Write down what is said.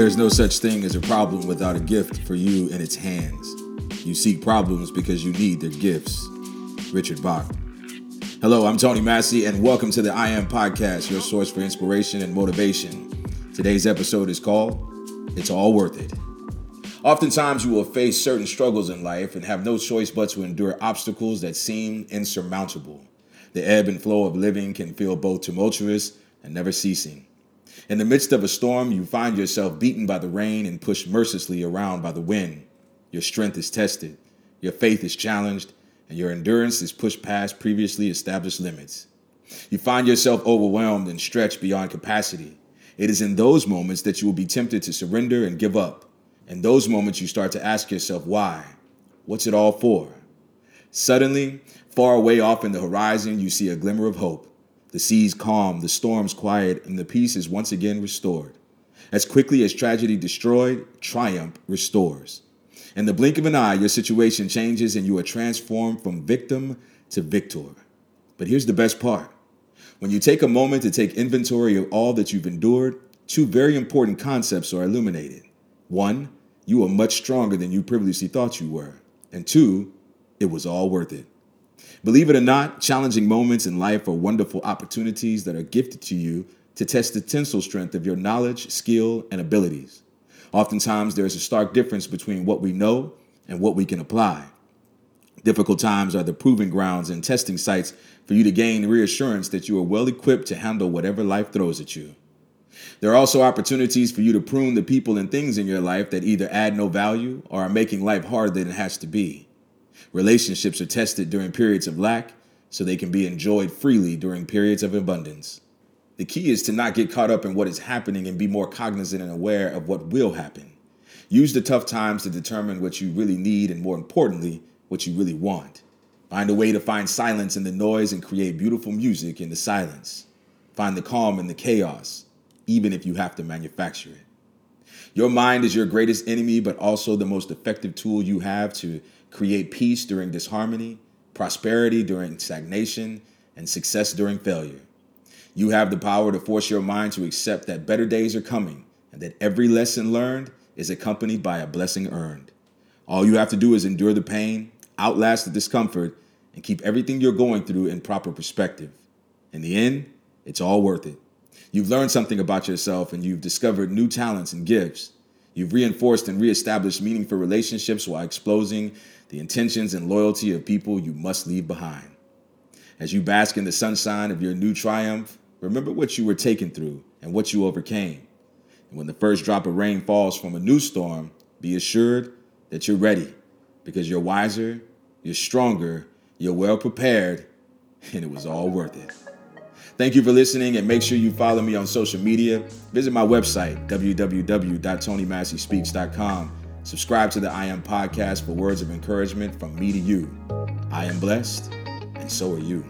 There's no such thing as a problem without a gift for you in its hands. You seek problems because you need their gifts. Richard Bach. Hello, I'm Tony Massey, and welcome to the I Am Podcast, your source for inspiration and motivation. Today's episode is called It's All Worth It. Oftentimes, you will face certain struggles in life and have no choice but to endure obstacles that seem insurmountable. The ebb and flow of living can feel both tumultuous and never ceasing. In the midst of a storm, you find yourself beaten by the rain and pushed mercilessly around by the wind. Your strength is tested, your faith is challenged, and your endurance is pushed past previously established limits. You find yourself overwhelmed and stretched beyond capacity. It is in those moments that you will be tempted to surrender and give up. In those moments, you start to ask yourself, why? What's it all for? Suddenly, far away off in the horizon, you see a glimmer of hope. The seas calm, the storms quiet, and the peace is once again restored. As quickly as tragedy destroyed, triumph restores. In the blink of an eye, your situation changes and you are transformed from victim to victor. But here's the best part when you take a moment to take inventory of all that you've endured, two very important concepts are illuminated. One, you are much stronger than you previously thought you were. And two, it was all worth it. Believe it or not, challenging moments in life are wonderful opportunities that are gifted to you to test the tensile strength of your knowledge, skill, and abilities. Oftentimes, there is a stark difference between what we know and what we can apply. Difficult times are the proving grounds and testing sites for you to gain reassurance that you are well equipped to handle whatever life throws at you. There are also opportunities for you to prune the people and things in your life that either add no value or are making life harder than it has to be. Relationships are tested during periods of lack so they can be enjoyed freely during periods of abundance. The key is to not get caught up in what is happening and be more cognizant and aware of what will happen. Use the tough times to determine what you really need and, more importantly, what you really want. Find a way to find silence in the noise and create beautiful music in the silence. Find the calm in the chaos, even if you have to manufacture it. Your mind is your greatest enemy, but also the most effective tool you have to create peace during disharmony, prosperity during stagnation, and success during failure. You have the power to force your mind to accept that better days are coming and that every lesson learned is accompanied by a blessing earned. All you have to do is endure the pain, outlast the discomfort, and keep everything you're going through in proper perspective. In the end, it's all worth it. You've learned something about yourself and you've discovered new talents and gifts. You've reinforced and reestablished meaningful relationships while exposing the intentions and loyalty of people you must leave behind. As you bask in the sunshine of your new triumph, remember what you were taken through and what you overcame. And when the first drop of rain falls from a new storm, be assured that you're ready because you're wiser, you're stronger, you're well prepared, and it was all worth it. Thank you for listening and make sure you follow me on social media. Visit my website, www.tonymasseyspeaks.com Subscribe to the I Am podcast for words of encouragement from me to you. I am blessed, and so are you.